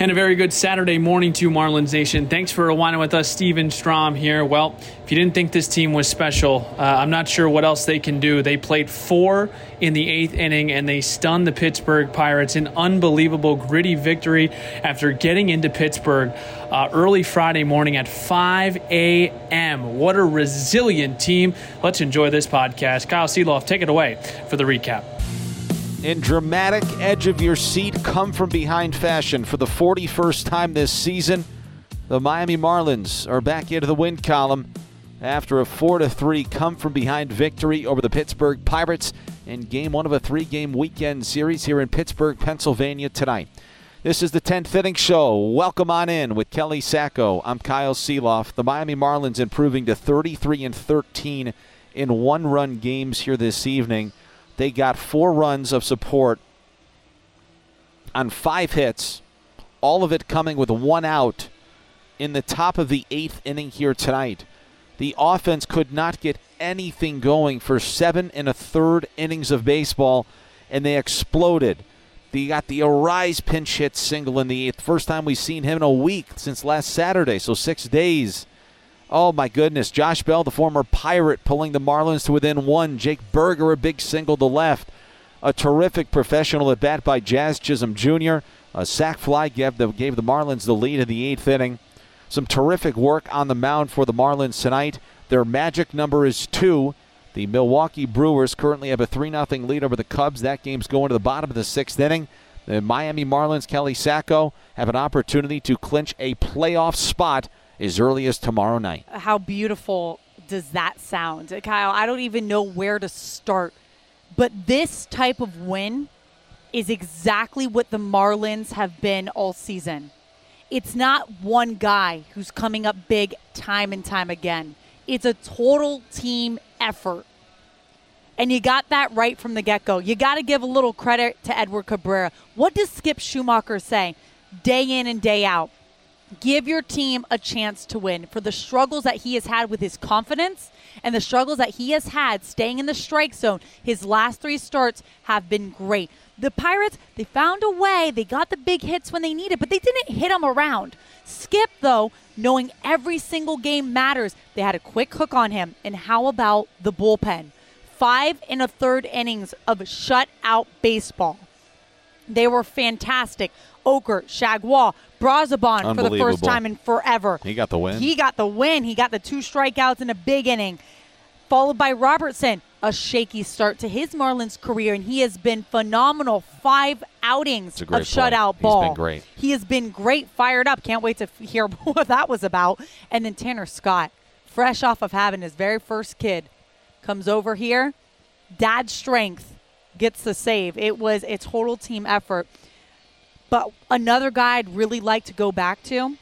And a very good Saturday morning to Marlins Nation. Thanks for rewinding with us, Steven Strom here. Well, if you didn't think this team was special, uh, I'm not sure what else they can do. They played four in the eighth inning and they stunned the Pittsburgh Pirates. An unbelievable, gritty victory after getting into Pittsburgh uh, early Friday morning at 5 a.m. What a resilient team. Let's enjoy this podcast. Kyle Sielaff, take it away for the recap in dramatic edge of your seat, come from behind fashion for the 41st time this season. The Miami Marlins are back into the win column after a 4 3 come from behind victory over the Pittsburgh Pirates in game one of a three game weekend series here in Pittsburgh, Pennsylvania tonight. This is the 10th inning show. Welcome on in with Kelly Sacco. I'm Kyle Sielaff. The Miami Marlins improving to 33 and 13 in one run games here this evening. They got four runs of support on five hits, all of it coming with one out in the top of the eighth inning here tonight. The offense could not get anything going for seven and a third innings of baseball, and they exploded. They got the Arraez pinch hit single in the eighth. First time we've seen him in a week since last Saturday, so six days. Oh my goodness. Josh Bell, the former Pirate, pulling the Marlins to within one. Jake Burger, a big single to left. A terrific professional at bat by Jazz Chisholm Jr. A sac fly gave the, gave the Marlins the lead in the eighth inning. Some terrific work on the mound for the Marlins tonight. Their magic number is two. The Milwaukee Brewers currently have a 3 0 lead over the Cubs. That game's going to the bottom of the sixth inning. The Miami Marlins, Kelly Sacco, have an opportunity to clinch a playoff spot as early as tomorrow night. How beautiful does that sound? Kyle, I don't even know where to start. But this type of win is exactly what the Marlins have been all season. It's not one guy who's coming up big time and time again. It's a total team effort. And you got that right from the get go. You got to give a little credit to Edward Cabrera. What does Skip Schumaker say day in and day out? Give your team a chance to win for the struggles that he has had with his confidence and the struggles that he has had staying in the strike zone. His last three starts have been great. The Pirates, they found a way. They got the big hits when they needed, but they didn't hit them around. Skip, though, knowing every single game matters, they had a quick hook on him. And how about the bullpen? Five and a third innings of shutout baseball. They were fantastic. Okert, Chargois, Brazoban for the first time in forever. He got the win. He got the win. He got the two strikeouts in a big inning, followed by Robertson. A shaky start to his Marlins career, and he has been phenomenal. Five outings of shutout ball. He's been great. He has been great, fired up. Can't wait to hear what that was about. And then Tanner Scott, fresh off of having his very first kid, comes over here. Dad strength gets the save. It was a total team effort. But another guy I'd really like to go back to,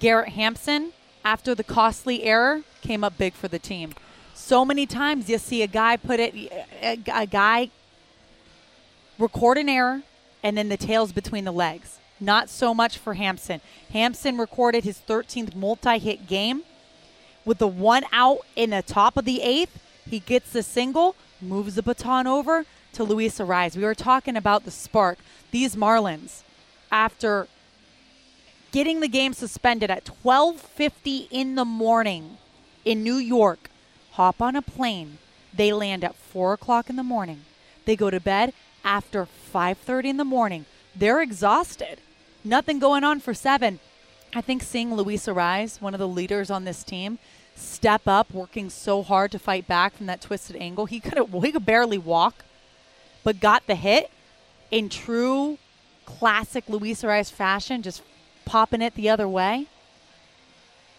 Garrett Hampson, after the costly error, came up big for the team. So many times you see a guy put it, a, guy record an error, and then the tails between the legs. Not so much for Hampson. Hampson recorded his 13th multi hit game with the one out in the top of the eighth. He gets the single, moves the baton over to Luis Arraez. We were talking about the spark. These Marlins, after getting the game suspended at 12:50 in the morning in New York, hop on a plane. They land at four o'clock in the morning. They go to bed after 5:30 in the morning. They're exhausted. Nothing going on for seven. I think seeing Luis Arraez, one of the leaders on this team, step up, working so hard to fight back from that twisted angle. He could he could barely walk, but got the hit in true classic Luis Arraez fashion, just popping it the other way.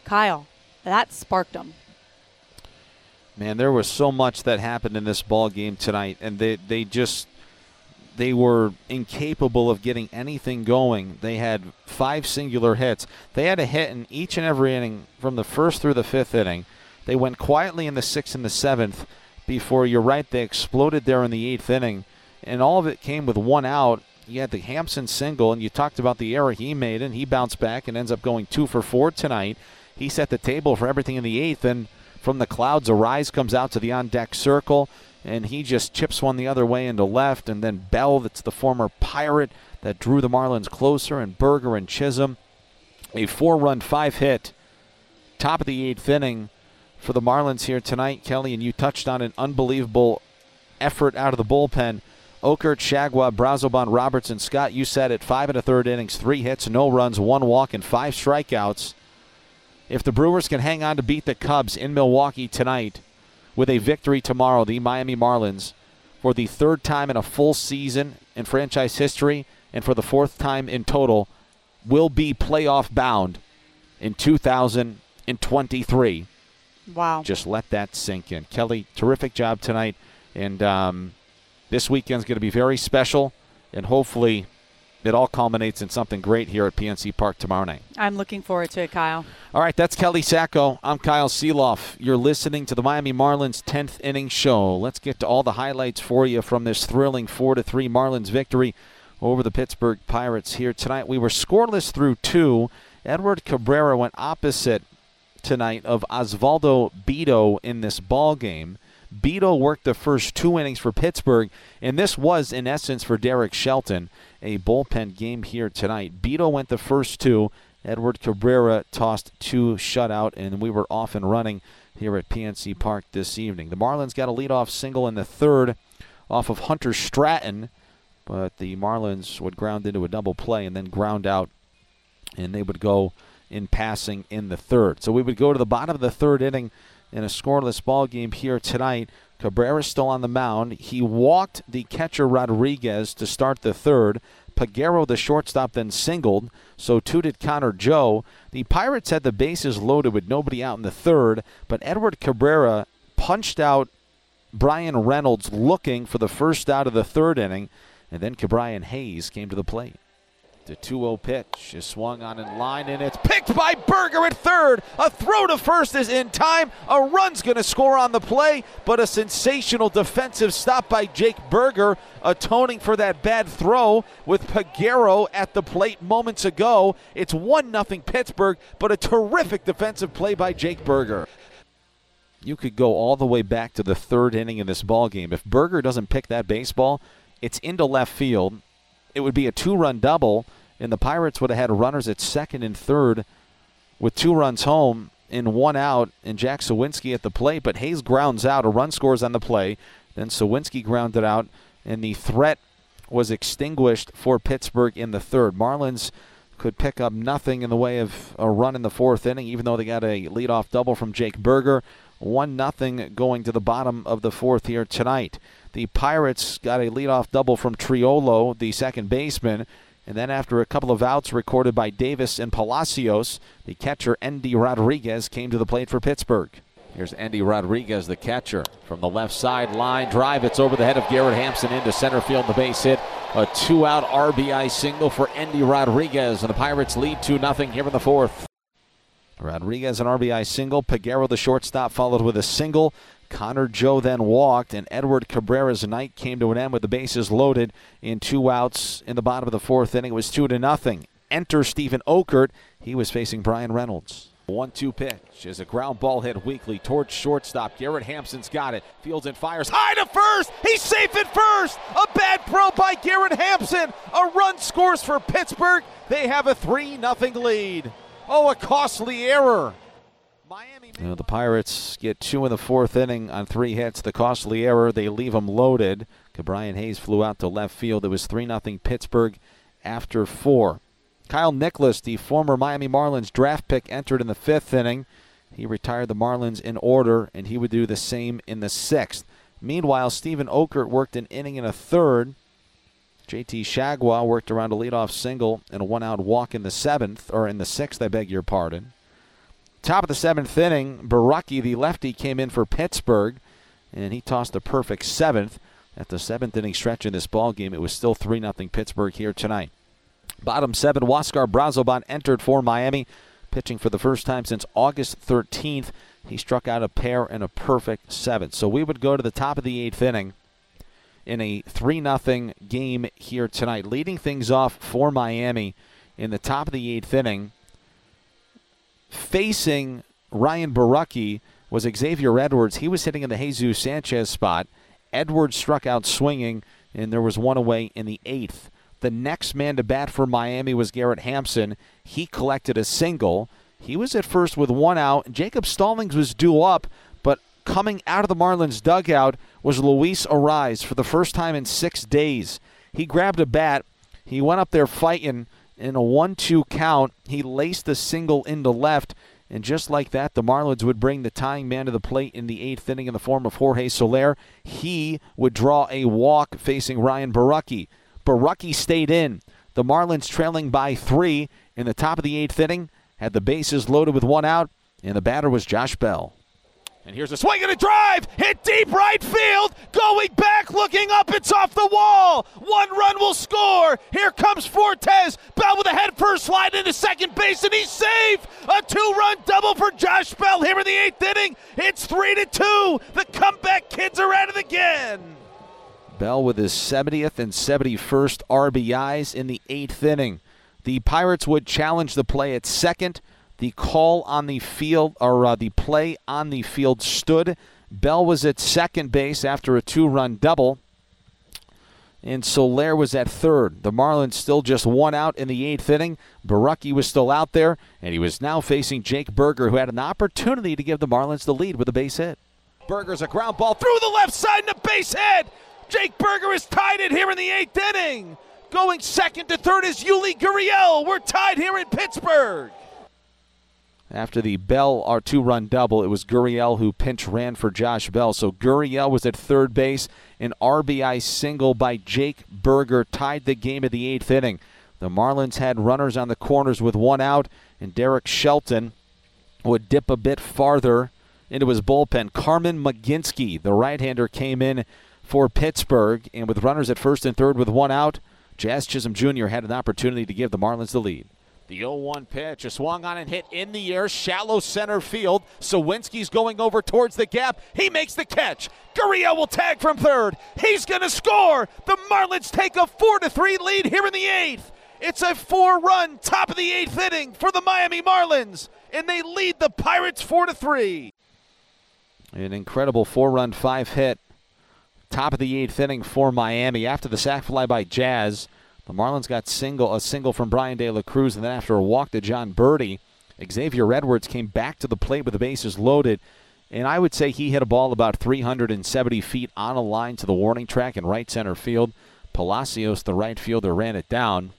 Kyle, that sparked him. Man, there was so much that happened in this ball game tonight, and they they just they were incapable of getting anything going. They had five singular hits. They had a hit in each and every inning from the first through the fifth inning. They went quietly in the sixth and the seventh before you're right. They exploded there in the eighth inning, and all of it came with one out you had the Hampson single, and you talked about the error he made, and he bounced back and ends up going two for four tonight. He set the table for everything in the eighth, and from the clouds, Arraez comes out to the on deck circle. and he just chips one the other way into left. And then Bell, that's the former Pirate that drew the Marlins closer, and Burger and Chisholm. A four run, five hit, top of the eighth inning for the Marlins here tonight. Kelly, and you touched on an unbelievable effort out of the bullpen. Okert, Chargois, Brazoban, Robertson, Scott, you said it. Five and a third innings, three hits, no runs, one walk, and five strikeouts. If the Brewers can hang on to beat the Cubs in Milwaukee tonight with a victory tomorrow, the Miami Marlins, for the third time in a full season in franchise history and for the fourth time in total, will be playoff bound in 2023. Wow. Just let that sink in. Kelly, terrific job tonight. And um, this weekend's going to be very special. And hopefully it all culminates in something great here at PNC Park tomorrow night. I'm looking forward to it, Kyle. All right, that's Kelly Sacco. I'm Kyle Sielaff. You're listening to the Miami Marlins 10th inning show. Let's get to all the highlights for you from this thrilling 4 to 3 Marlins victory over the Pittsburgh Pirates here tonight. We were scoreless through two. Edward Cabrera went opposite tonight of Osvaldo Bido in this ball game. Bido worked the first two innings for Pittsburgh, and this was, in essence, for Derek Shelton, a bullpen game here tonight. Bido went the first two. Edward Cabrera tossed two shutout, and we were off and running here at PNC Park this evening. The Marlins got a leadoff single in the third off of Hunter Stratton, but the Marlins would ground into a double play and then ground out, and they would go in passing in the third. So we would go to the bottom of the third inning in a scoreless ball game here tonight. Cabrera still on the mound. He walked the catcher Rodriguez to start the third. Peguero, the shortstop, then singled. So too did Connor Joe. The Pirates had the bases loaded with nobody out in the third, but Edward Cabrera punched out Bryan Reynolds looking for the first out of the third inning, and then Ke'Bryan Hayes came to the plate. The 2 0 pitch is swung on in line, and it's picked by Burger at third. A throw to first is in time. A run's going to score on the play, but a sensational defensive stop by Jake Burger, atoning for that bad throw with Peguero at the plate moments ago. It's 1 0 Pittsburgh, but a terrific defensive play by Jake Burger You could go all the way back to the third inning in this ball game. If Burger doesn't pick that baseball, it's into left field. It would be a two run double and the Pirates would have had runners at second and third with two runs home and one out, and Jack Suwinski at the plate. But Hayes grounds out. A run scores on the play. Then Suwinski grounded out, and the threat was extinguished for Pittsburgh in the third. Marlins could pick up nothing in the way of a run in the fourth inning, even though they got a leadoff double from Jake Burger. One nothing going to the bottom of the fourth here tonight. The Pirates got a leadoff double from Triolo, the second baseman. And then, after a couple of outs recorded by Davis and Palacios, the catcher Endy Rodriguez came to the plate for Pittsburgh. Here's Endy Rodriguez, the catcher, from the left side line drive. It's over the head of Garrett Hampson into center field. The base hit, a two-out RBI single for Endy Rodriguez, and the Pirates lead two 0 here in the fourth. Rodriguez an RBI single. Peguero, the shortstop, followed with a single. Connor Joe then walked, and Edward Cabrera's night came to an end with the bases loaded in two outs in the bottom of the fourth inning. It was two to nothing. Enter Stephen Okert. He was facing Bryan Reynolds. One two pitch is a ground ball hit weakly towards shortstop. Garrett Hampson's got it. Fields and fires high to first. He's safe at first. A bad throw by Garrett Hampson. A run scores for Pittsburgh. They have a 3 0 lead. Oh, a costly error. You know, the Pirates get two in the fourth inning on three hits. The costly error, they leave them loaded. Ke'Bryan Hayes flew out to left field. It was 3 0 Pittsburgh after four. Kyle Nicolas, the former Miami Marlins draft pick, entered in the fifth inning. He retired the Marlins in order, and he would do the same in the sixth. Meanwhile, Stephen Okert worked an inning in a third. JT Chargois worked around a leadoff single and a one out walk in the seventh, or in the sixth, I beg your pardon. Top of the seventh inning, Borucki, the lefty, came in for Pittsburgh, and he tossed a perfect seventh. At the seventh inning stretch in this ball game, it was still 3 0 Pittsburgh here tonight. Bottom seven, Huascar Brazoban entered for Miami, pitching for the first time since August 13th. He struck out a pair and a perfect seventh. So we would go to the top of the eighth inning in a 3 0 game here tonight. Leading things off for Miami in the top of the eighth inning facing Ryan Borucki was Xavier Edwards. He was hitting in the Jesus Sanchez spot. Edwards struck out swinging, and there was one away in the eighth. The next man to bat for Miami was Garrett Hampson. He collected a single. He was at first with one out. Jacob Stallings was due up, but coming out of the Marlins dugout was Luis Arraez for the first time in six days. He grabbed a bat. He went up there fighting in a 1 2 count. He laced the single into left. And just like that, the Marlins would bring the tying man to the plate in the eighth inning in the form of Jorge Soler. He would draw a walk facing Ryan Borucki. Borucki stayed in. The Marlins trailing by three in the top of the eighth inning, had the bases loaded with one out, and the batter was Josh Bell. And here's a swing and a drive, hit deep right field, going back, looking up, it's off the wall. One run will score. Here comes Fortes. Bell with a head first slide into second base, and he's safe. A two-run double for Josh Bell here in the eighth inning. It's three to two. The comeback kids are at it again. Bell with his 70th and 71st RBIs in the eighth inning. The Pirates would challenge the play at second. The call on the field, or uh, the play on the field, stood. Bell was at second base after a two run double. And Soler was at third. The Marlins still just one out in the eighth inning. Borucki was still out there, and he was now facing Jake Burger, who had an opportunity to give the Marlins the lead with a base hit. Burger's a ground ball through the left side and a base hit. Jake Burger is tied it here in the eighth inning. Going second to third is Yuli Gurriel. We're tied here in Pittsburgh. After the Bell our two run double, it was Gurriel who pinch ran for Josh Bell. So Gurriel was at third base. An RBI single by Jake Burger tied the game at the eighth inning. The Marlins had runners on the corners with one out, and Derek Shelton would dip a bit farther into his bullpen. Carmen Mlodzinski, the right hander, came in for Pittsburgh, and with runners at first and third with one out, Jazz Chisholm Jr. had an opportunity to give the Marlins the lead. The 0 1 pitch, a swung on and hit in the air, shallow center field. Suwinski's going over towards the gap. He makes the catch. Gurriel will tag from third. He's going to score. The Marlins take a 4 3 lead here in the eighth. It's a four run top of the eighth inning for the Miami Marlins, and they lead the Pirates 4 3. An incredible four run, five hit top of the eighth inning for Miami. After the sac fly by Jazz, the Marlins got single a single from Bryan De La Cruz, and then after a walk to Jon Berti, Xavier Edwards came back to the plate with the bases loaded. And I would say he hit a ball about 370 feet on a line to the warning track in right center field. Palacios, the right fielder, ran it down,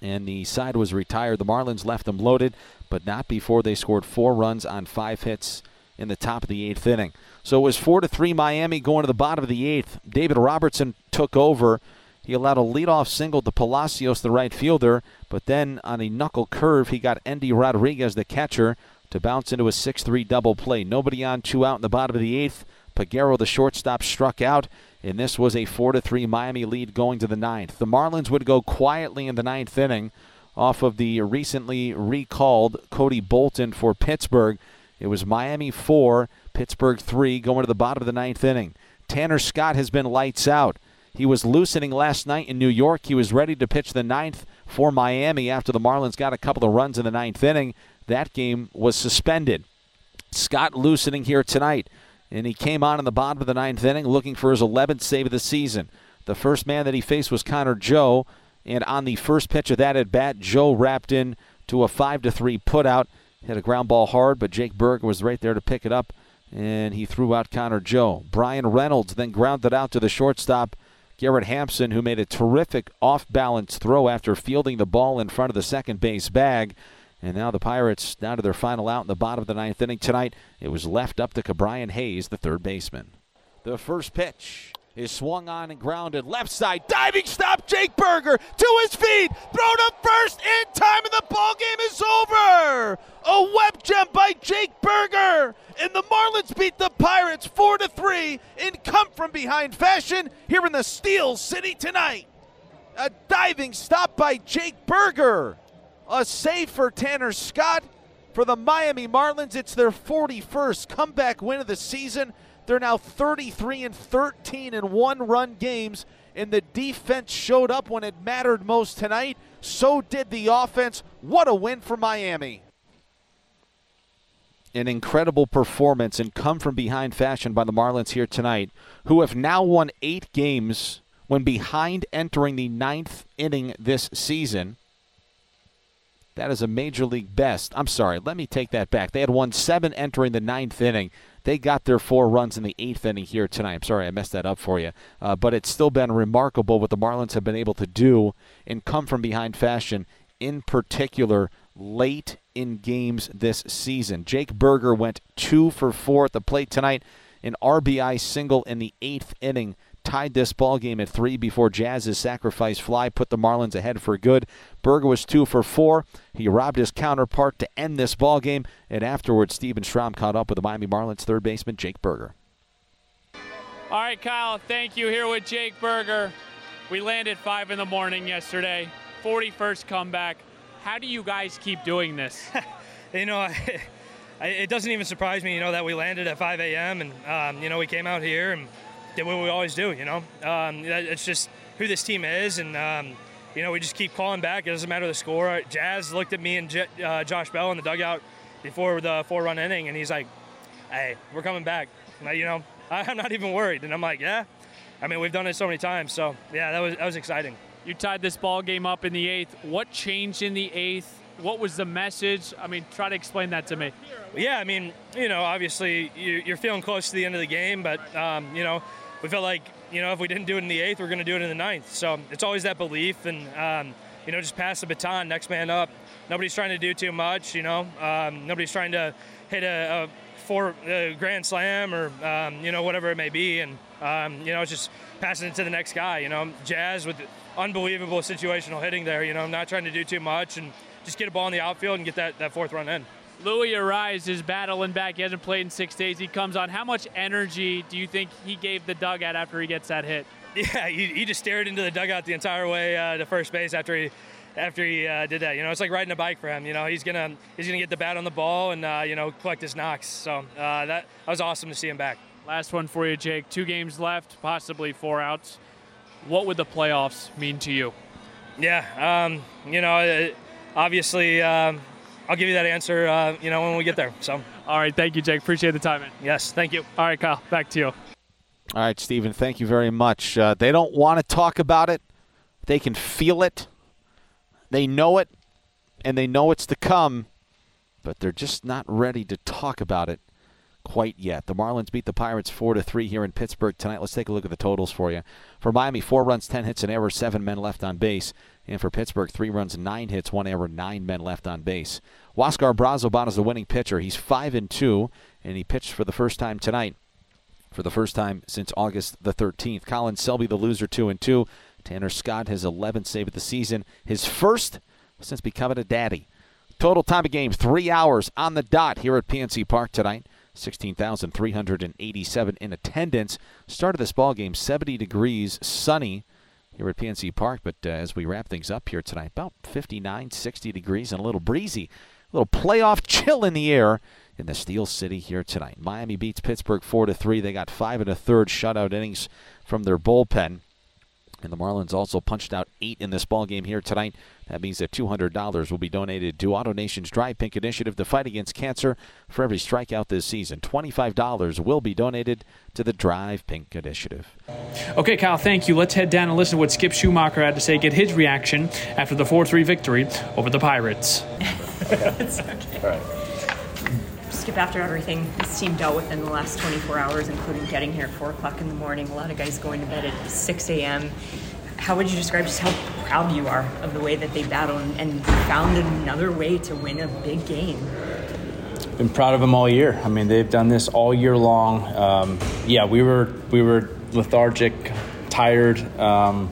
and the side was retired. The Marlins left them loaded, but not before they scored four runs on five hits in the top of the eighth inning. So it was four to three Miami going to the bottom of the eighth. David Robertson took over. He allowed a leadoff single to Palacios, the right fielder, but then on a knuckle curve, he got Endy Rodriguez, the catcher, to bounce into a 6 3 double play. Nobody on, two out in the bottom of the eighth. Peguero, the shortstop, struck out, and this was a 4 3 Miami lead going to the ninth. The Marlins would go quietly in the ninth inning off of the recently recalled Cody Bolton for Pittsburgh. It was Miami 4, Pittsburgh 3, going to the bottom of the ninth inning. Tanner Scott has been lights out. He was loosening last night in New York. He was ready to pitch the ninth for Miami after the Marlins got a couple of runs in the ninth inning. That game was suspended. Scott loosening here tonight, and he came on in the bottom of the ninth inning looking for his 11th save of the season. The first man that he faced was Connor Joe, and on the first pitch of that at bat, Joe wrapped in to a 5 to 3 putout. Hit a ground ball hard, but Jake Berg was right there to pick it up, and he threw out Connor Joe. Bryan Reynolds then grounded out to the shortstop, Garrett Hampson, who made a terrific off balance throw after fielding the ball in front of the second base bag. And now the Pirates down to their final out in the bottom of the ninth inning tonight. It was left up to Ke'Bryan Hayes, the third baseman. The first pitch is swung on and grounded left side. Diving stop, Jake Burger to his feet. Thrown up first in time, and the ball game is over. A web gem by Jake Burger, and the Marlins beat the Pirates four to three in come from behind fashion here in the Steel City tonight. A diving stop by Jake Burger, A save for Tanner Scott. For the Miami Marlins, it's their 41st comeback win of the season. They're now 33 and 13 in one run games, and the defense showed up when it mattered most tonight. So did the offense. What a win for Miami. an incredible performance and come from behind fashion by the Marlins here tonight, who have now won eight games when behind entering the ninth inning this season. That is a major league best. I'm sorry, let me take that back. They had won seven entering the ninth inning. They got their four runs in the eighth inning here tonight. I'm sorry I messed that up for you. Uh, but it's still been remarkable what the Marlins have been able to do in come from behind fashion, in particular late in games this season. Jake Burger went two for four at the plate tonight, an RBI single in the eighth inning tied this ball game at three before Jazz's sacrifice fly put the Marlins ahead for good. Burger was two for four. He robbed his counterpart to end this ball game, and afterwards, Steven Strom caught up with the Miami Marlins third baseman Jake Burger. All right, Kyle, thank you. Here with Jake Burger. We landed five in the morning yesterday. 41st comeback. How do you guys keep doing this? you know, it doesn't even surprise me, you know, that we landed at 5 a.m. and, um, you know, we came out here and did what we always do. You know, um, it's just who this team is, and um, you know we just keep calling back. It doesn't matter the score. Jazz looked at me and J- uh, Josh Bell in the dugout before the four-run inning, and he's like, "Hey, we're coming back." you know, I'm not even worried, and I'm like, "Yeah." I mean, we've done it so many times, so yeah, that was that was exciting. You tied this ball game up in the eighth. What changed in the eighth? What was the message? I mean, try to explain that to me. Yeah, I mean, you know, obviously you're feeling close to the end of the game, but um, you know, we felt like you know if we didn't do it in the eighth, we're going to do it in the ninth. So it's always that belief, and um, you know just pass the baton, next man up. Nobody's trying to do too much. You know, um, nobody's trying to hit a, a four a grand slam or um, you know whatever it may be, and um, you know it's just passing it to the next guy. You know, Jazz with unbelievable situational hitting there. You know, not trying to do too much and just get a ball in the outfield and get that, that fourth run in. Louis Arraez is battling back. He hasn't played in six days. He comes on. How much energy do you think he gave the dugout after he gets that hit? Yeah, he, he just stared into the dugout the entire way uh, to first base after he after he uh, did that. You know, it's like riding a bike for him. You know, he's gonna he's gonna get the bat on the ball and uh, you know collect his knocks. So uh, that that was awesome to see him back. Last one for you, Jake. Two games left, possibly four outs. What would the playoffs mean to you? Yeah, um, you know, obviously. Um, I'll give you that answer, uh, you know, when we get there. So. All right, thank you, Jake. Appreciate the time, man. Yes, thank you. All right, Kyle, back to you. All right, Stephen, thank you very much. Uh, they don't want to talk about it. They can feel it. They know it, and they know it's to come, but they're just not ready to talk about it quite yet. The Marlins beat the Pirates 4 to 3 here in Pittsburgh tonight. Let's take a look at the totals for you. For Miami, 4 runs, 10 hits, and error, 7 men left on base. And for Pittsburgh, 3 runs, 9 hits, 1 error, 9 men left on base. Huascar Brazoban is the winning pitcher. He's 5 and 2, and he pitched for the first time tonight. For the first time since August the 13th. Colin Selby, the loser, 2 and 2. Tanner Scott, his 11th save of the season. His first since becoming a daddy. Total time of game, three hours on the dot here at PNC Park tonight. 16,387 in attendance. Started this ball game 70 degrees, sunny here at PNC Park. But uh, as we wrap things up here tonight, about 59, 60 degrees and a little breezy. A little playoff chill in the air in the Steel City here tonight. Miami beats Pittsburgh 4 to 3. They got five and a third shutout innings from their bullpen. And the Marlins also punched out eight in this ball game here tonight. That means that $200 will be donated to AutoNation's Drive Pink Initiative to fight against cancer. For every strikeout this season, $25 will be donated to the Drive Pink Initiative. Okay, Kyle, thank you. Let's head down and listen to what Skip Schumaker had to say, get his reaction after the 4 3 victory over the Pirates. okay. All right. After everything this team dealt with in the last 24 hours, including getting here at 4 o'clock in the morning, a lot of guys going to bed at 6 a.m how would you describe just how proud you are of the way that they battled and found another way to win a big game? Been proud of them all year. I mean, they've done this all year long. Um, yeah, we were we were lethargic, tired. Um,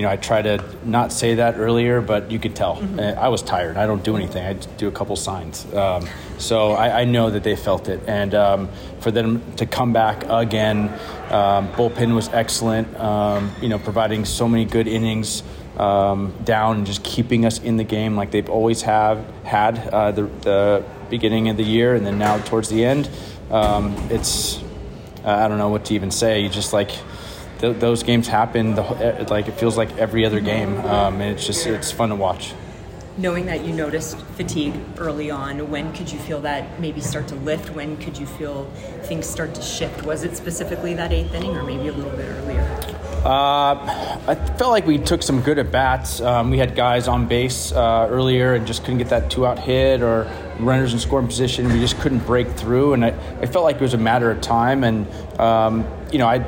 you know, I try to not say that earlier, but you could tell. Mm-hmm. I was tired. I don't do anything. I do a couple signs. Um, so I, I, know that they felt it. And um, for them to come back again, um, bullpen was excellent. Um, you know, providing so many good innings um, down and just keeping us in the game like they've always have had uh, the, the, beginning of the year and then now towards the end. Um, it's I don't know what to even say. You just like th- those games happen. The, like it feels like every other game, um, and it's just it's fun to watch. knowing that you noticed fatigue early on, when could you feel that maybe start to lift? When could you feel things start to shift? Was it specifically that eighth inning or maybe a little bit earlier? Uh, I felt like we took some good at bats. Um, we had guys on base uh, earlier and just couldn't get that two out hit or runners in scoring position. We just couldn't break through, and I, I felt like it was a matter of time. And um, you know, I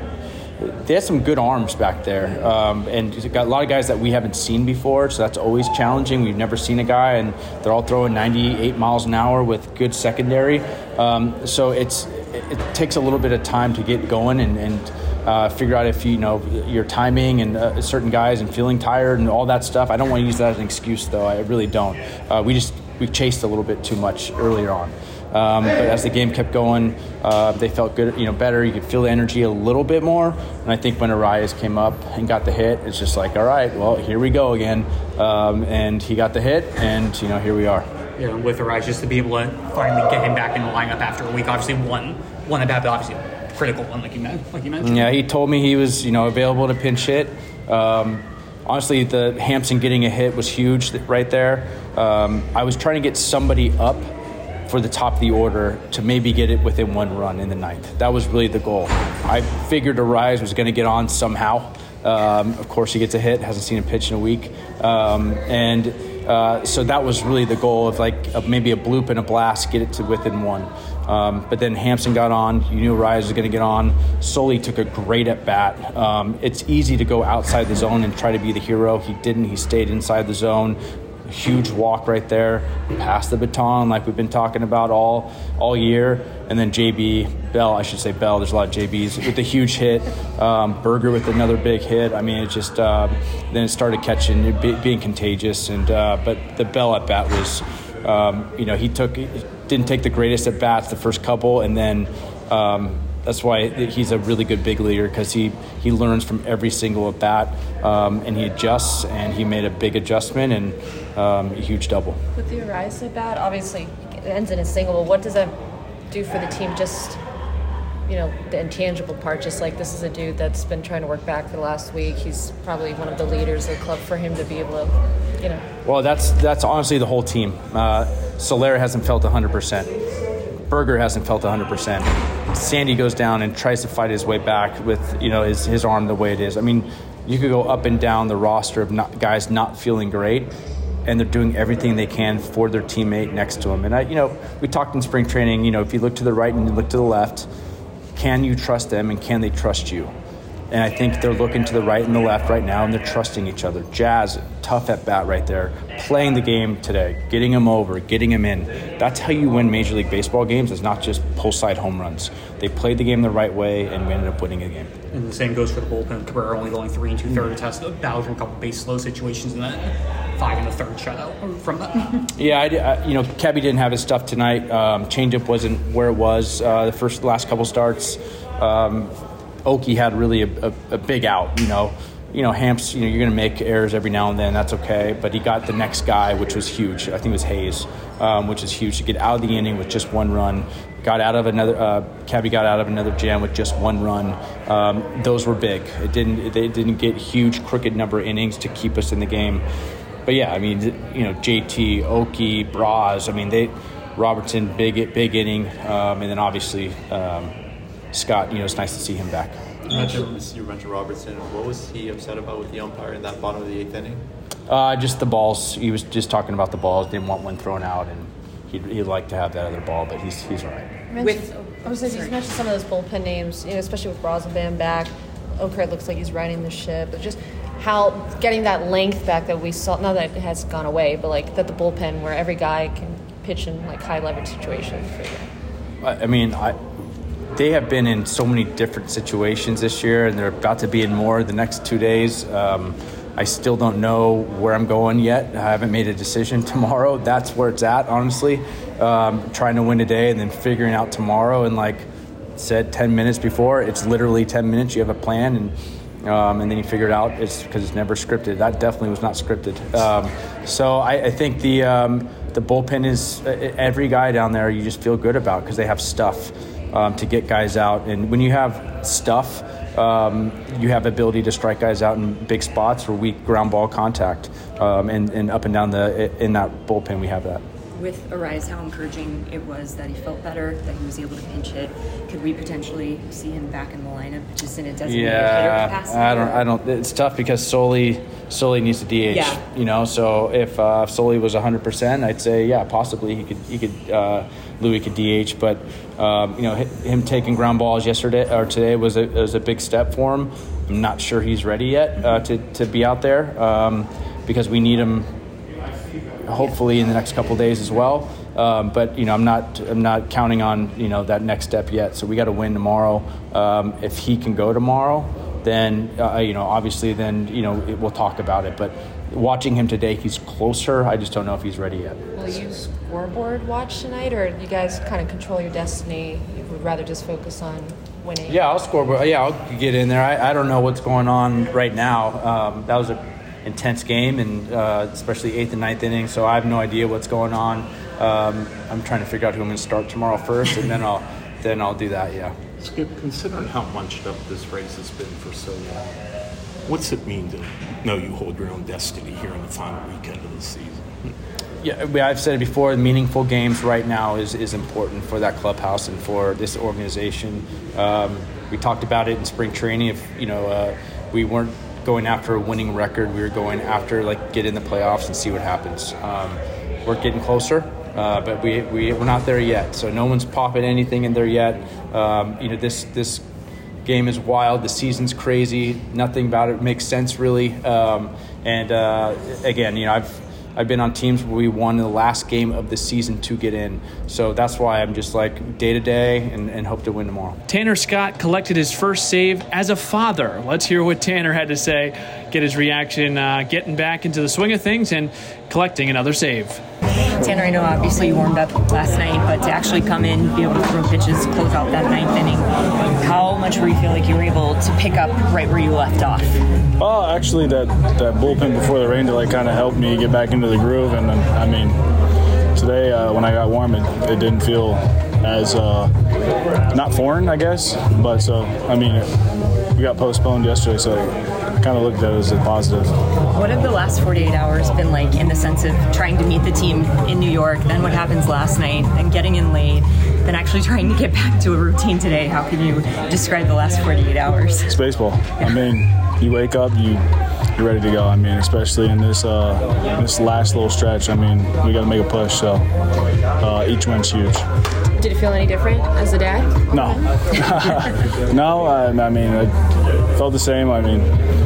they had some good arms back there, um, and got a lot of guys that we haven't seen before. So that's always challenging. We've never seen a guy, and they're all throwing 98 miles an hour with good secondary. Um, so it's it, it, takes a little bit of time to get going and. and uh, figure out if you know your timing and uh, certain guys and feeling tired and all that stuff. I don't want to use that as an excuse, though. I really don't. Uh, we just we chased a little bit too much earlier on. Um, but as the game kept going, uh, they felt good, you know, better. You could feel the energy a little bit more. And I think when Arraez came up and got the hit, it's just like, all right, well, here we go again. Um, and he got the hit, and you know, here we are. Yeah, with Arraez, just to be able to finally get him back in the lineup after a week. Obviously, one one at bat, but obviously a critical one, like you, like you mentioned. Yeah, he told me he was, you know, available to pinch hit. Um, honestly, the Hampson getting a hit was huge right there. Um, I was trying to get somebody up for the top of the order to maybe get it within one run in the ninth. That was really the goal. I figured Arraez was going to get on somehow. Um, of course, he gets a hit, hasn't seen a pitch in a week. Um, and uh, so that was really the goal of like of maybe a bloop and a blast, get it to within one. Um, but then Hampson got on. You knew Arraez was going to get on. Sully took a great at bat. Um, it's easy to go outside the zone and try to be the hero. He didn't. He stayed inside the zone. Huge walk right there, past the baton like we've been talking about all all year, and then JB Bell, I should say Bell. There's a lot of JBs with a huge hit. Um, Burger with another big hit. I mean, it just uh, then it started catching, being contagious, and uh, but the Bell at bat was, um, you know, he took didn't take the greatest at bats the first couple, and then. Um, that's why he's a really good big leader because he, he learns from every single at bat um, and he adjusts and he made a big adjustment and um, a huge double. With the Arraez at bat, obviously it ends in a single. What does that do for the team? Just you know the intangible part. Just like this is a dude that's been trying to work back for the last week. He's probably one of the leaders of the club. For him to be able to, you know. Well, that's that's honestly the whole team. Uh, Soler hasn't felt 100 percent. Burger hasn't felt 100%. Sandy goes down and tries to fight his way back with you know his, his arm the way it is. I mean, you could go up and down the roster of not, guys not feeling great, and they're doing everything they can for their teammate next to them. And I, you know, we talked in spring training. You know, if you look to the right and you look to the left, can you trust them and can they trust you? And I think they're looking to the right and the left right now, and they're trusting each other. Jazz, tough at bat right there, playing the game today, getting him over, getting him in. That's how you win Major League Baseball games. It's not just pull side home runs. They played the game the right way, and we ended up winning a game. And the same goes for the bullpen. Cabrera only going three and two thirds, has battled from a couple base slow situations, and then five and a third shutout from that. yeah, I, I, you know, Kebby didn't have his stuff tonight. Um, changeup wasn't where it was uh, the first last couple starts. Um, Oki had really a, a, a, big out. You know, you know Hamps. You know, you're going to make errors every now and then. That's okay. But he got the next guy, which was huge. I think it was Hayes, um, which is huge to get out of the inning with just one run. Got out of another. Uh, Cabby got out of another jam with just one run. Um, those were big. It didn't. They didn't get huge crooked number innings to keep us in the game. But yeah, I mean, you know, JT, Oki, Braz. I mean, they. Robertson, big big inning, um, and then obviously um, Scott, you know, it's nice to see him back. You mentioned, you mentioned Robertson. What was he upset about with the umpire in that bottom of the eighth inning? Uh, just the balls. He was just talking about the balls. Didn't want one thrown out, and he'd, he'd like to have that other ball, but he's he's all right. With, I was saying, you mentioned some of those bullpen names, you know, especially with Rosenband back. Okra looks like he's riding the ship. But just how getting that length back that we saw, not that it has gone away, but like that the bullpen where every guy can pitch in like high leverage situations. I mean, I they have been in so many different situations this year, and they're about to be in more the next two days. Um, I still don't know where I'm going yet. I haven't made a decision tomorrow. That's where it's at, honestly. Um, trying to win today and then figuring out tomorrow. And like said 10 minutes before, it's literally 10 minutes. You have a plan and um, and then you figure it out. It's because it's never scripted. That definitely was not scripted. Um, so I, I, think the um, the bullpen is every guy down there. You just feel good about because they have stuff um, to get guys out. And when you have stuff, um, you have ability to strike guys out in big spots for weak ground ball contact, um, and, and up and down the in that bullpen we have that with Arraez, how encouraging it was that he felt better, that he was able to pinch hit. Could we potentially see him back in the lineup, just in a designated yeah, hitter capacity? I don't. I don't. It's tough because Soly Soly needs to DH. Yeah. You know, so if uh, Soly was 100, percent I'd say yeah, possibly he could. He could. Uh, Louis could DH, but um, you know him taking ground balls yesterday or today was a, was a big step for him. I'm not sure he's ready yet uh, to to be out there um, because we need him hopefully in the next couple days as well. Um, but you know, I'm not I'm not counting on you know that next step yet. So we got to win tomorrow. Um, if he can go tomorrow, then uh, you know obviously then you know it, we'll talk about it. But watching him today, he's closer. I just don't know if he's ready yet. Will you scoreboard watch tonight, or you guys kind of control your destiny? You would rather just focus on winning? Yeah, I'll scoreboard. Yeah, I'll get in there. I, I don't know what's going on right now. Um, that was a intense game, and uh, especially eighth and ninth inning. So I have no idea what's going on. Um, I'm trying to figure out who I'm going to start tomorrow first, and then I'll then I'll do that. Yeah. Skip, considering how munched up this race has been for so long, what's it mean to know you hold your own destiny here in the final weekend of the season? Yeah, I've said it before. Meaningful games right now is, is important for that clubhouse and for this organization. Um, we talked about it in spring training. If you know, uh, we weren't going after a winning record. We were going after like get in the playoffs and see what happens. Um, we're getting closer, uh, but we, we we're not there yet. So no one's popping anything in there yet. Um, you know this this game is wild. The season's crazy. Nothing about it makes sense really. Um, and uh, again, you know I've I've been on teams where we won the last game of the season to get in. So that's why I'm just like day to day and hope to win tomorrow. Tanner Scott collected his first save as a father. Let's hear what Tanner had to say, get his reaction, uh, getting back into the swing of things and collecting another save. Tanner, I know obviously you warmed up last night, but to actually come in, be able to throw pitches, close out that ninth inning, how much were you feel like you were able to pick up right where you left off? Oh, actually, that, that bullpen before the rain delay kind of helped me get back into the groove. And I mean, today uh, when I got warm, it, it didn't feel as uh, not foreign, I guess. But so, I mean, it, we got postponed yesterday, so kind of looked at it as a positive. What have the last 48 hours been like in the sense of trying to meet the team in New York, then what happens last night, then getting in late, then actually trying to get back to a routine today? How can you describe the last 48 hours? It's baseball. I mean, you wake up, you you're ready to go. I mean, especially in this uh, this last little stretch. I mean, we got to make a push. So uh, each win's huge. Did it feel any different as a dad? No, no. I, I mean, it felt the same. I mean,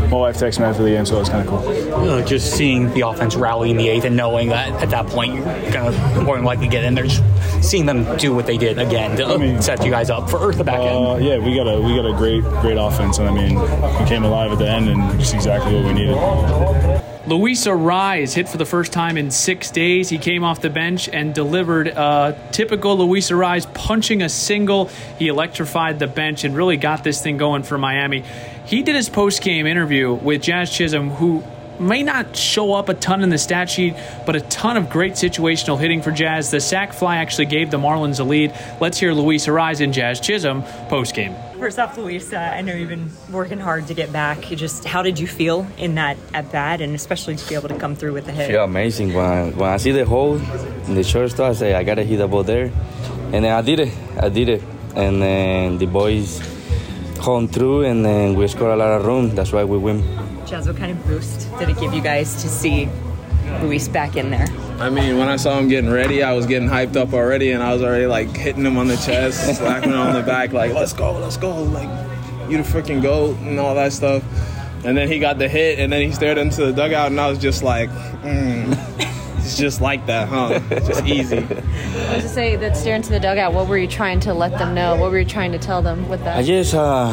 my wife texted me after the game, so it was kind of cool. You know, just seeing the offense rally in the eighth and knowing that at that point you're going to more than likely get in there, just seeing them do what they did again to I mean, set you guys up for Earth the back end. Uh, yeah, we got a we got a great great offense, and I mean, we came alive at the end, and just exactly what we needed. Luis Arraez hit for the first time in six days. He came off the bench and delivered a typical Luis Arraez punching a single. He electrified the bench and really got this thing going for Miami. He did his post game interview with Jazz Chisholm, who may not show up a ton in the stat sheet, but a ton of great situational hitting for Jazz. The sac fly actually gave the Marlins a lead. Let's hear Luis Arraez and Jazz Chisholm post game. First off, Luis, uh, I know you've been working hard to get back. Just how did you feel in that at bat, and especially to be able to come through with the hit? Feel amazing. When I, when I see the hole in the shortstop, I say I gotta hit the ball there, and then I did it. I did it, and then the boys home through, and then we score a lot of room. That's why we win. Jazz, what kind of boost did it give you guys to see Luis back in there? I mean, when I saw him getting ready, I was getting hyped up already, and I was already like hitting him on the chest, slapping him on the back, like "Let's go, let's go!" Like you the freaking goat and all that stuff. And then he got the hit, and then he stared into the dugout, and I was just like, mm, "It's just like that, huh? Just easy." I was to say that stare into the dugout. What were you trying to let them know? What were you trying to tell them with that? I just uh,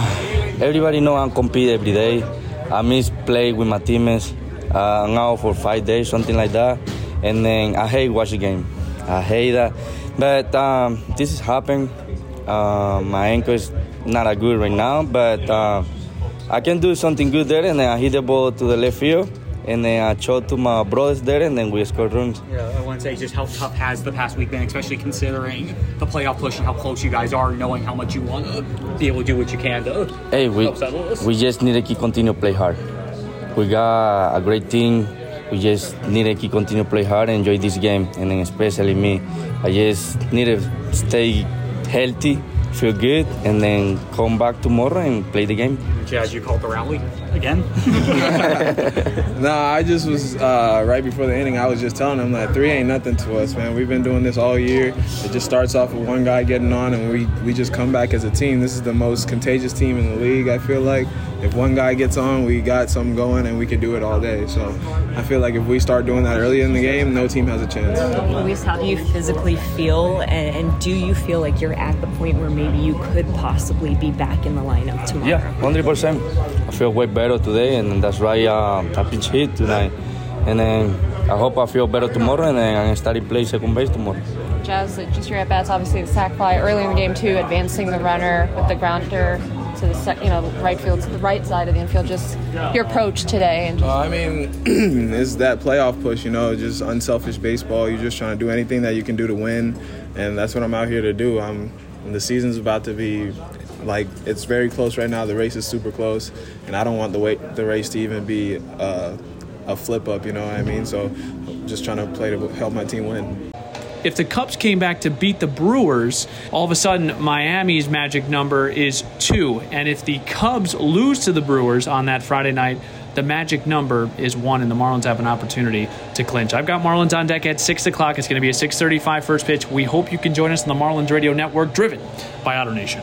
everybody know I compete every day. I miss play with my teammates. Uh, I'm for five days, something like that and then I hate watch the game. I hate that. But um, this is happening. Uh, my ankle is not that good right now, but uh, I can do something good there, and then I hit the ball to the left field, and then I uh, showed to my brothers there, and then we scored runs. Yeah, I want to say just how tough has the past week been, especially considering the playoff push and how close you guys are, knowing how much you want to be able to do what you can to Hey, we help settle this. we just need to keep continue play hard. We got a great team. We just need to keep continue play hard and enjoy this game, and then especially me, I just need to stay healthy, feel good, and then come back tomorrow and play the game. Jazz, you called the rally again. No, I just was uh, right before the inning. I was just telling them that three ain't nothing to us, man. We've been doing this all year. It just starts off with one guy getting on, and we we just come back as a team. This is the most contagious team in the league. I feel like if one guy gets on, we got something going, and we can do it all day. So I feel like if we start doing that early in the game, no team has a chance. Luis, how do you physically feel, and, and do you feel like you're at the point where maybe you could possibly be back in the lineup tomorrow? Yeah, hundred percent. I feel way better today, and that's why uh, I pitch hit tonight. And then I hope I feel better tomorrow, and then I can start to play second base tomorrow. Jazz, just your at bats, obviously the sac fly early in the game too, advancing the runner with the grounder to the you know right field to the right side of the infield. Just your approach today and just Uh, I mean, it's that playoff push, you know, just unselfish baseball. You're just trying to do anything that you can do to win, and that's what I'm out here to do. I'm, the season's about to be, like, it's very close right now. The race is super close, and I don't want the wait, the race to even be uh, a flip up. You know what I mean? So, just trying to play to help my team win. If the Cubs came back to beat the Brewers, all of a sudden Miami's magic number is two. And if the Cubs lose to the Brewers on that Friday night, the magic number is one, and the Marlins have an opportunity to clinch. I've got Marlins on deck at six o'clock. It's going to be a 6:35 first pitch. We hope you can join us on the Marlins Radio Network, driven by AutoNation.